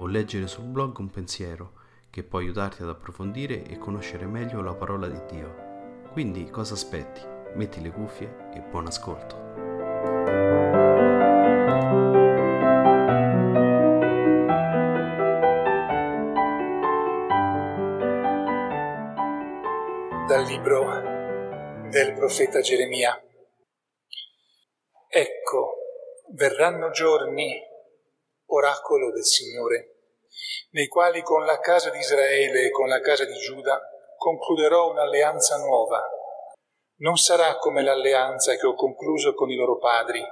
o leggere sul blog un pensiero che può aiutarti ad approfondire e conoscere meglio la parola di Dio. Quindi cosa aspetti? Metti le cuffie e buon ascolto. Dal libro del profeta Geremia. Ecco, verranno giorni oracolo del Signore, nei quali con la casa di Israele e con la casa di Giuda concluderò un'alleanza nuova. Non sarà come l'alleanza che ho concluso con i loro padri,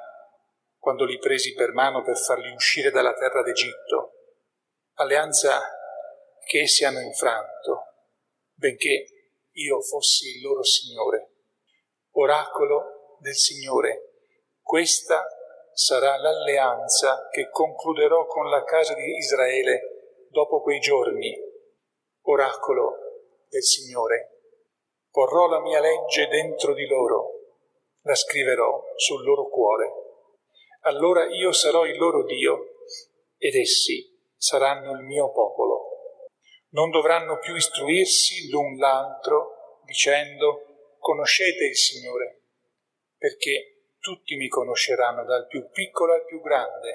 quando li presi per mano per farli uscire dalla terra d'Egitto, alleanza che essi hanno infranto, benché io fossi il loro Signore. Oracolo del Signore, questa sarà l'alleanza che concluderò con la casa di Israele dopo quei giorni. Oracolo del Signore. Porrò la mia legge dentro di loro, la scriverò sul loro cuore. Allora io sarò il loro Dio ed essi saranno il mio popolo. Non dovranno più istruirsi l'un l'altro dicendo conoscete il Signore, perché tutti mi conosceranno dal più piccolo al più grande,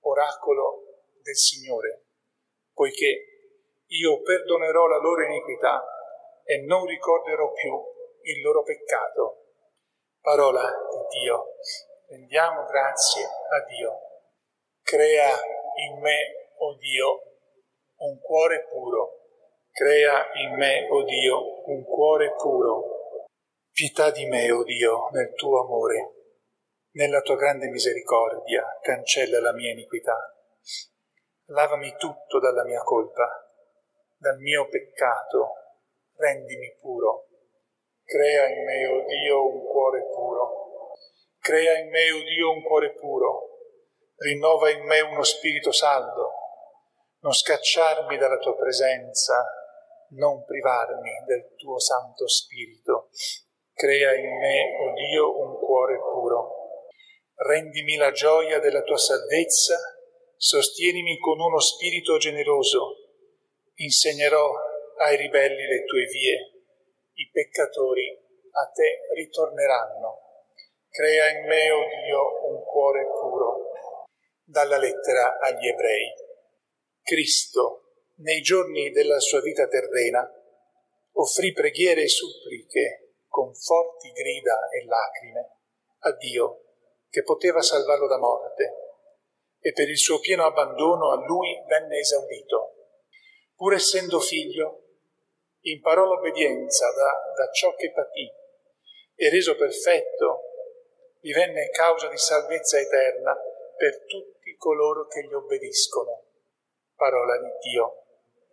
oracolo del Signore, poiché io perdonerò la loro iniquità e non ricorderò più il loro peccato. Parola di Dio. Rendiamo grazie a Dio. Crea in me, o oh Dio, un cuore puro. Crea in me, o oh Dio, un cuore puro Pietà di me, o oh Dio, nel tuo amore. Nella tua grande misericordia cancella la mia iniquità. Lavami tutto dalla mia colpa, dal mio peccato, rendimi puro. Crea in me, o oh Dio, un cuore puro. Crea in me, o oh Dio, un cuore puro. Rinnova in me uno spirito saldo. Non scacciarmi dalla tua presenza, non privarmi del tuo Santo Spirito Crea in me, o oh Dio, un cuore puro. Rendimi la gioia della tua salvezza, sostienimi con uno spirito generoso. Insegnerò ai ribelli le tue vie, i peccatori a te ritorneranno. Crea in me, o oh Dio, un cuore puro. Dalla lettera agli ebrei. Cristo, nei giorni della sua vita terrena, offrì preghiere e suppliche con forti grida e lacrime a Dio che poteva salvarlo da morte e per il suo pieno abbandono a lui venne esaudito. Pur essendo figlio, imparò l'obbedienza da, da ciò che patì e reso perfetto divenne causa di salvezza eterna per tutti coloro che gli obbediscono. Parola di Dio.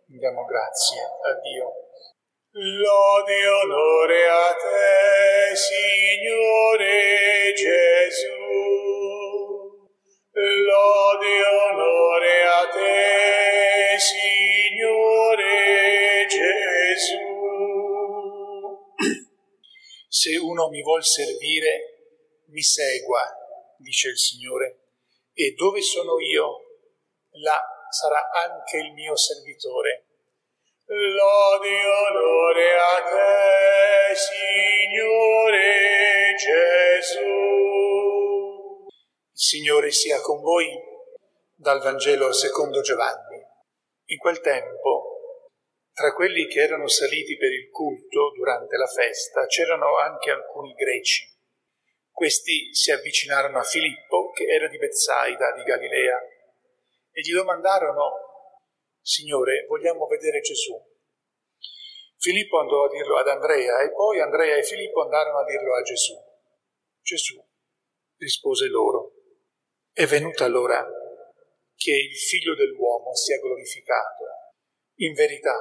Diamo grazie a Dio. Lode e onore a te, Signore Gesù. Lode e onore a te, Signore Gesù. Se uno mi vuol servire, mi segua, dice il Signore, e dove sono io, là sarà anche il mio servitore Lodi onore a te, Signore Gesù. Il Signore sia con voi dal Vangelo secondo Giovanni. In quel tempo, tra quelli che erano saliti per il culto durante la festa, c'erano anche alcuni greci. Questi si avvicinarono a Filippo, che era di Bezzaida di Galilea, e gli domandarono Signore, vogliamo vedere Gesù. Filippo andò a dirlo ad Andrea e poi Andrea e Filippo andarono a dirlo a Gesù. Gesù rispose loro, è venuta l'ora, che il figlio dell'uomo sia glorificato. In verità,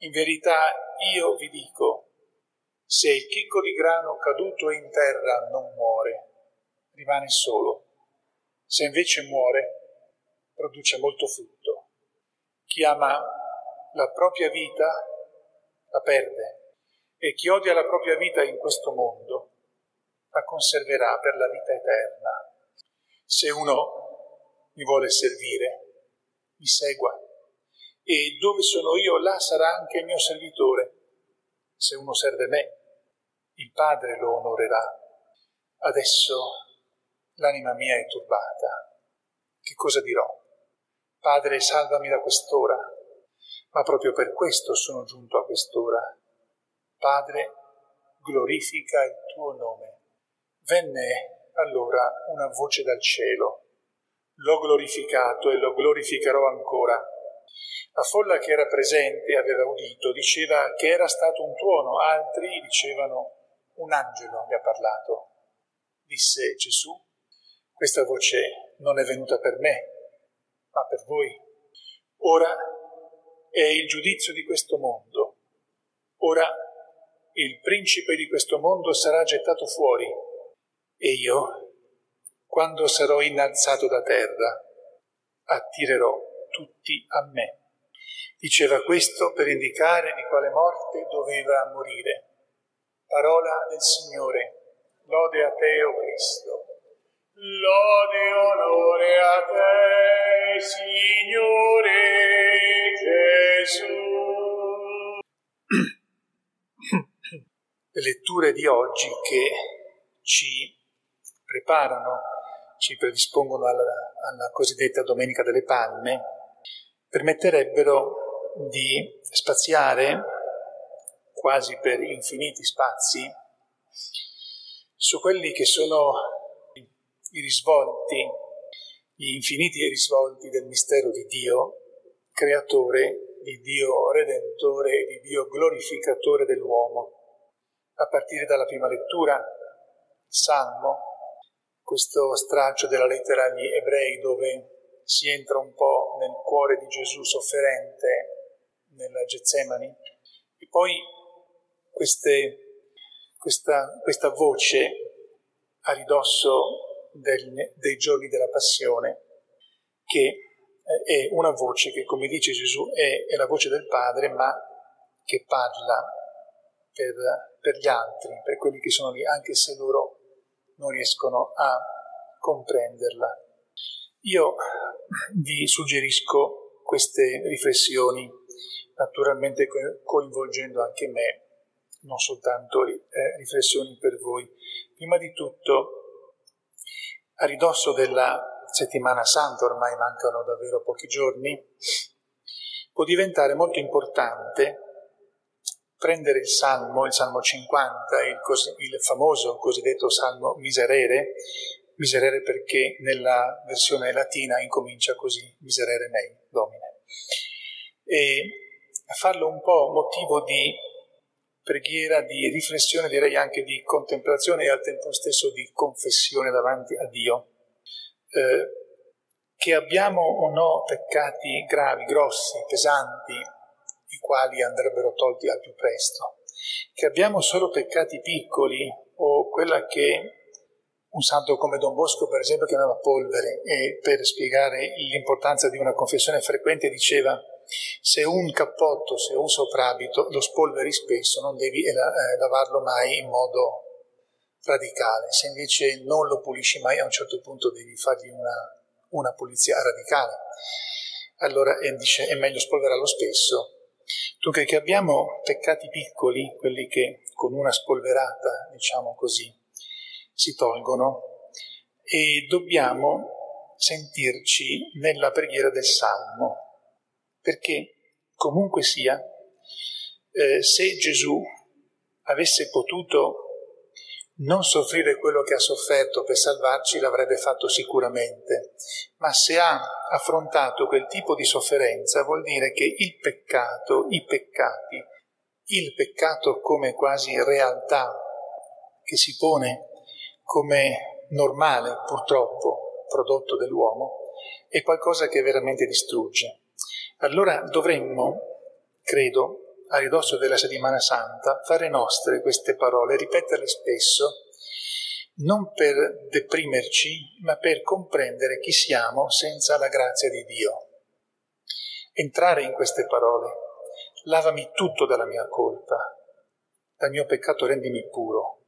in verità io vi dico, se il chicco di grano caduto in terra non muore, rimane solo. Se invece muore, produce molto frutto. Chi ama la propria vita la perde e chi odia la propria vita in questo mondo la conserverà per la vita eterna. Se uno mi vuole servire, mi segua e dove sono io là sarà anche il mio servitore. Se uno serve me, il Padre lo onorerà. Adesso l'anima mia è turbata. Che cosa dirò? Padre, salvami da quest'ora, ma proprio per questo sono giunto a quest'ora. Padre, glorifica il tuo nome. Venne allora una voce dal cielo. L'ho glorificato e lo glorificherò ancora. La folla che era presente aveva udito, diceva che era stato un tuono, altri dicevano un angelo mi ha parlato. Disse Gesù, questa voce non è venuta per me, ma per voi. Ora è il giudizio di questo mondo. Ora il principe di questo mondo sarà gettato fuori e io, quando sarò innalzato da terra, attirerò tutti a me. Diceva questo per indicare di quale morte doveva morire. Parola del Signore. Lode a te, o oh Cristo. Lode e onore a te, Signore Gesù. Le letture di oggi che ci preparano, ci predispongono alla, alla cosiddetta Domenica delle Palme, permetterebbero di spaziare quasi per infiniti spazi su quelli che sono i risvolti, gli infiniti risvolti del mistero di Dio, creatore, di Dio redentore e di Dio glorificatore dell'uomo. A partire dalla prima lettura, Salmo, questo straccio della lettera agli ebrei dove si entra un po' nel cuore di Gesù sofferente nella Getsemani e poi queste, questa, questa, voce a ridosso del, dei giorni della passione che è una voce che, come dice Gesù, è, è la voce del Padre, ma che parla per, per gli altri, per quelli che sono lì, anche se loro non riescono a comprenderla. Io vi suggerisco queste riflessioni, naturalmente coinvolgendo anche me, non soltanto eh, riflessioni per voi. Prima di tutto, a ridosso della settimana santa, ormai mancano davvero pochi giorni, può diventare molto importante prendere il Salmo, il Salmo 50, il, cos- il famoso cosiddetto Salmo Miserere, miserere perché nella versione latina incomincia così, miserere mei, domine, e farlo un po' motivo di preghiera, di riflessione, direi anche di contemplazione e al tempo stesso di confessione davanti a Dio. Eh, che abbiamo o no peccati gravi, grossi, pesanti, i quali andrebbero tolti al più presto, che abbiamo solo peccati piccoli o quella che un santo come Don Bosco, per esempio, chiamava polvere e per spiegare l'importanza di una confessione frequente diceva se un cappotto, se un soprabito lo spolveri spesso non devi eh, lavarlo mai in modo radicale, se invece non lo pulisci mai a un certo punto devi fargli una, una pulizia radicale. Allora eh, dice è meglio spolverarlo spesso. Dunque che abbiamo peccati piccoli, quelli che con una spolverata, diciamo così, si tolgono, e dobbiamo sentirci nella preghiera del Salmo, perché comunque sia, eh, se Gesù avesse potuto non soffrire quello che ha sofferto per salvarci l'avrebbe fatto sicuramente, ma se ha affrontato quel tipo di sofferenza vuol dire che il peccato, i peccati, il peccato come quasi realtà che si pone come normale, purtroppo, prodotto dell'uomo, è qualcosa che veramente distrugge. Allora dovremmo, credo, a ridosso della settimana santa, fare nostre queste parole, ripeterle spesso, non per deprimerci, ma per comprendere chi siamo senza la grazia di Dio. Entrare in queste parole, lavami tutto dalla mia colpa, dal mio peccato rendimi puro,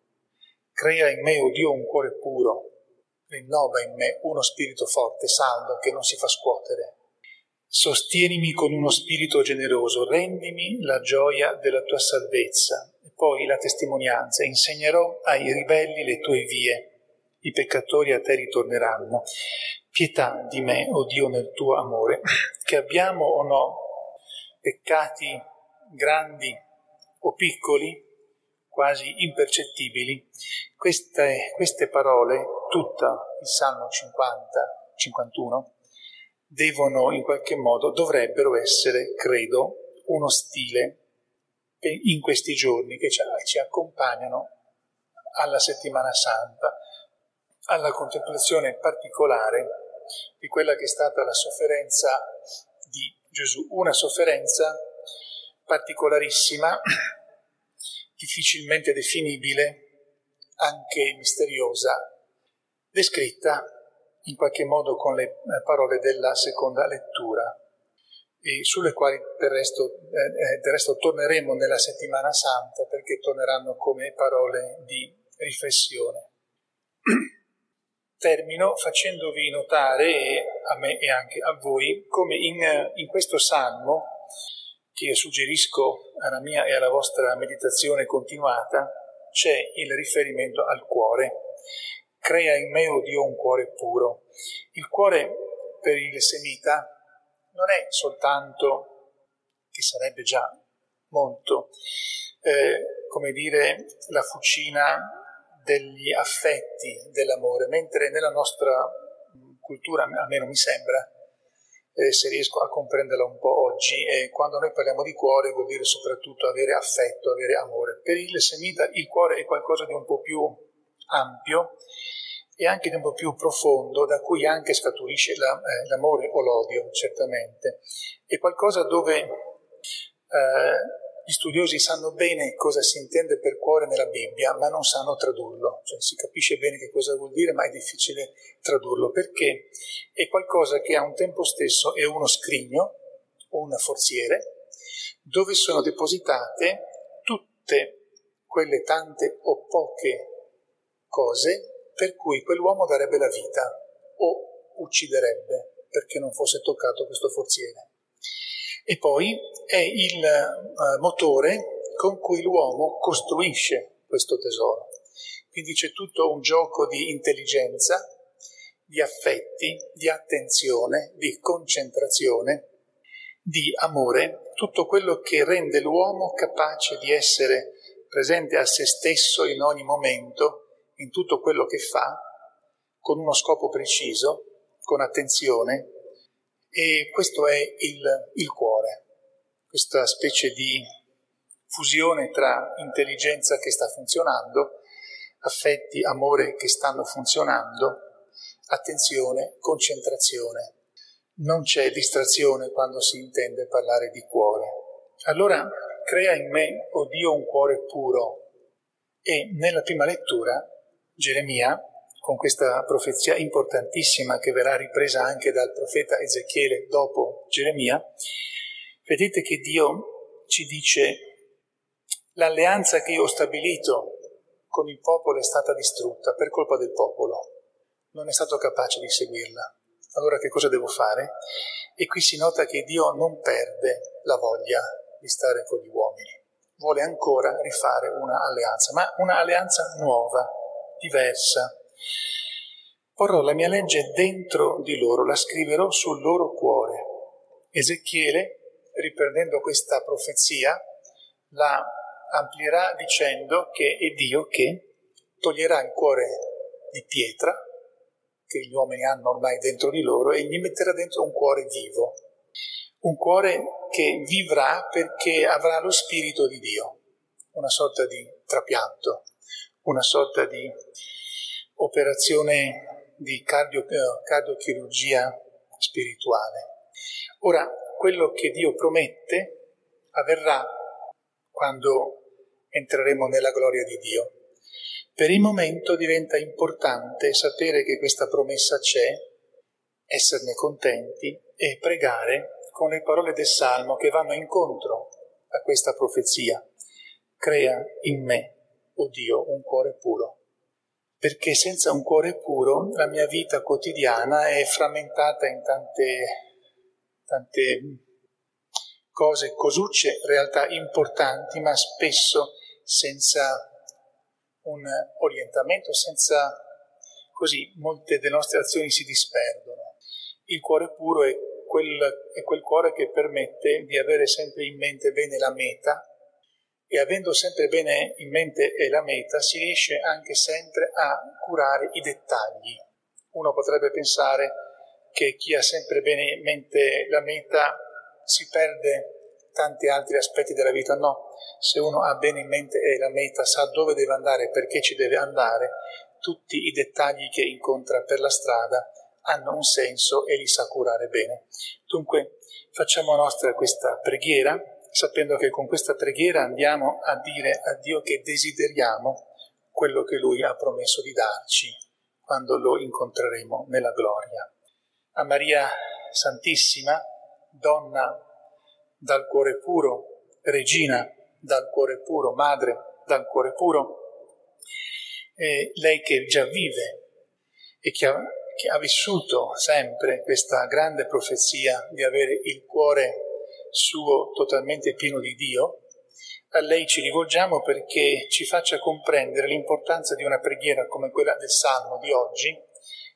crea in me, o oh Dio, un cuore puro, rinnova in me uno spirito forte, saldo, che non si fa scuotere. Sostienimi con uno spirito generoso, rendimi la gioia della tua salvezza. E poi la testimonianza, insegnerò ai ribelli le tue vie, i peccatori a te ritorneranno. Pietà di me, o oh Dio, nel tuo amore, che abbiamo o no peccati grandi o piccoli, quasi impercettibili, queste, queste parole, tutta il Salmo 50, 51, devono in qualche modo, dovrebbero essere, credo, uno stile in questi giorni che ci accompagnano alla settimana santa, alla contemplazione particolare di quella che è stata la sofferenza di Gesù, una sofferenza particolarissima difficilmente definibile, anche misteriosa, descritta in qualche modo con le eh, parole della seconda lettura, sulle quali del resto, eh, eh, del resto torneremo nella settimana santa perché torneranno come parole di riflessione. Termino facendovi notare, a me e anche a voi, come in, in questo salmo che suggerisco alla mia e alla vostra meditazione continuata, c'è il riferimento al cuore. Crea in me, o Dio, un cuore puro. Il cuore per il semita non è soltanto, che sarebbe già molto, eh, come dire, la fucina degli affetti dell'amore, mentre nella nostra cultura, almeno mi sembra, eh, se riesco a comprenderla un po' oggi, eh, quando noi parliamo di cuore vuol dire soprattutto avere affetto, avere amore. Per il semita il cuore è qualcosa di un po' più ampio e anche di un po' più profondo, da cui anche scaturisce la, eh, l'amore o l'odio, certamente. È qualcosa dove eh, gli studiosi sanno bene cosa si intende per cuore nella Bibbia, ma non sanno tradurlo. Cioè, si capisce bene che cosa vuol dire, ma è difficile tradurlo, perché è qualcosa che a un tempo stesso è uno scrigno o una forziere, dove sono depositate tutte quelle tante o poche cose per cui quell'uomo darebbe la vita o ucciderebbe perché non fosse toccato questo forziere e poi è il uh, motore con cui l'uomo costruisce questo tesoro. Quindi c'è tutto un gioco di intelligenza, di affetti, di attenzione, di concentrazione, di amore, tutto quello che rende l'uomo capace di essere presente a se stesso in ogni momento, in tutto quello che fa, con uno scopo preciso, con attenzione, e questo è il, il cuore, questa specie di fusione tra intelligenza che sta funzionando, affetti, amore che stanno funzionando, attenzione, concentrazione. Non c'è distrazione quando si intende parlare di cuore. Allora crea in me, o oh Dio, un cuore puro. E nella prima lettura Geremia con questa profezia importantissima che verrà ripresa anche dal profeta Ezechiele dopo Geremia, vedete che Dio ci dice l'alleanza che io ho stabilito con il popolo è stata distrutta per colpa del popolo, non è stato capace di seguirla. Allora che cosa devo fare? E qui si nota che Dio non perde la voglia di stare con gli uomini, vuole ancora rifare una alleanza, ma una alleanza nuova, diversa, Porrò la mia legge dentro di loro, la scriverò sul loro cuore. Ezechiele, riprendendo questa profezia, la amplierà dicendo che è Dio che toglierà il cuore di pietra, che gli uomini hanno ormai dentro di loro, e gli metterà dentro un cuore vivo, un cuore che vivrà perché avrà lo spirito di Dio, una sorta di trapianto, una sorta di operazione di cardio, eh, cardiochirurgia spirituale. Ora, quello che Dio promette avverrà quando entreremo nella gloria di Dio. Per il momento diventa importante sapere che questa promessa c'è, esserne contenti e pregare con le parole del Salmo che vanno incontro a questa profezia. Crea in me, o Dio, un cuore puro. Perché senza un cuore puro la mia vita quotidiana è frammentata in tante, tante cose cosucce, realtà importanti, ma spesso senza un orientamento, senza così molte delle nostre azioni si disperdono. Il cuore puro è quel, è quel cuore che permette di avere sempre in mente bene la meta e avendo sempre bene in mente la meta si riesce anche sempre a curare i dettagli. Uno potrebbe pensare che chi ha sempre bene in mente la meta si perde tanti altri aspetti della vita, no. Se uno ha bene in mente la meta, sa dove deve andare, perché ci deve andare, tutti i dettagli che incontra per la strada hanno un senso e li sa curare bene. Dunque facciamo nostra questa preghiera, sapendo che con questa preghiera andiamo a dire a Dio che desideriamo quello che Lui ha promesso di darci quando lo incontreremo nella gloria. A Maria Santissima, donna dal cuore puro, regina dal cuore puro, madre dal cuore puro, e lei che già vive e che ha, che ha vissuto sempre questa grande profezia di avere il cuore suo totalmente pieno di Dio, a lei ci rivolgiamo perché ci faccia comprendere l'importanza di una preghiera come quella del Salmo di oggi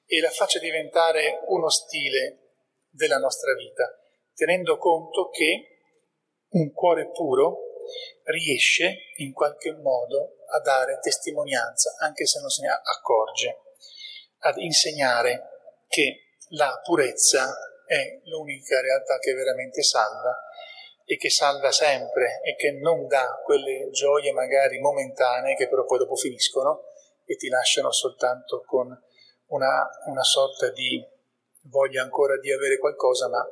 e la faccia diventare uno stile della nostra vita, tenendo conto che un cuore puro riesce in qualche modo a dare testimonianza, anche se non se ne accorge, ad insegnare che la purezza è l'unica realtà che veramente salva e che salva sempre e che non dà quelle gioie magari momentanee che però poi dopo finiscono e ti lasciano soltanto con una, una sorta di voglia ancora di avere qualcosa, ma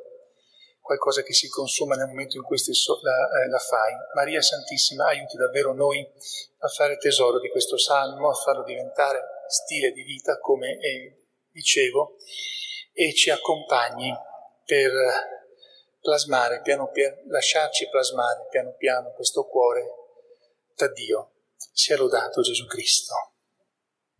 qualcosa che si consuma nel momento in cui stesso la, eh, la, fai. Maria Santissima aiuti davvero noi a fare tesoro di questo salmo, a farlo diventare stile di vita, come eh, dicevo, e ci accompagni per plasmare piano piano, lasciarci plasmare piano piano questo cuore da Dio. Sia lodato Gesù Cristo.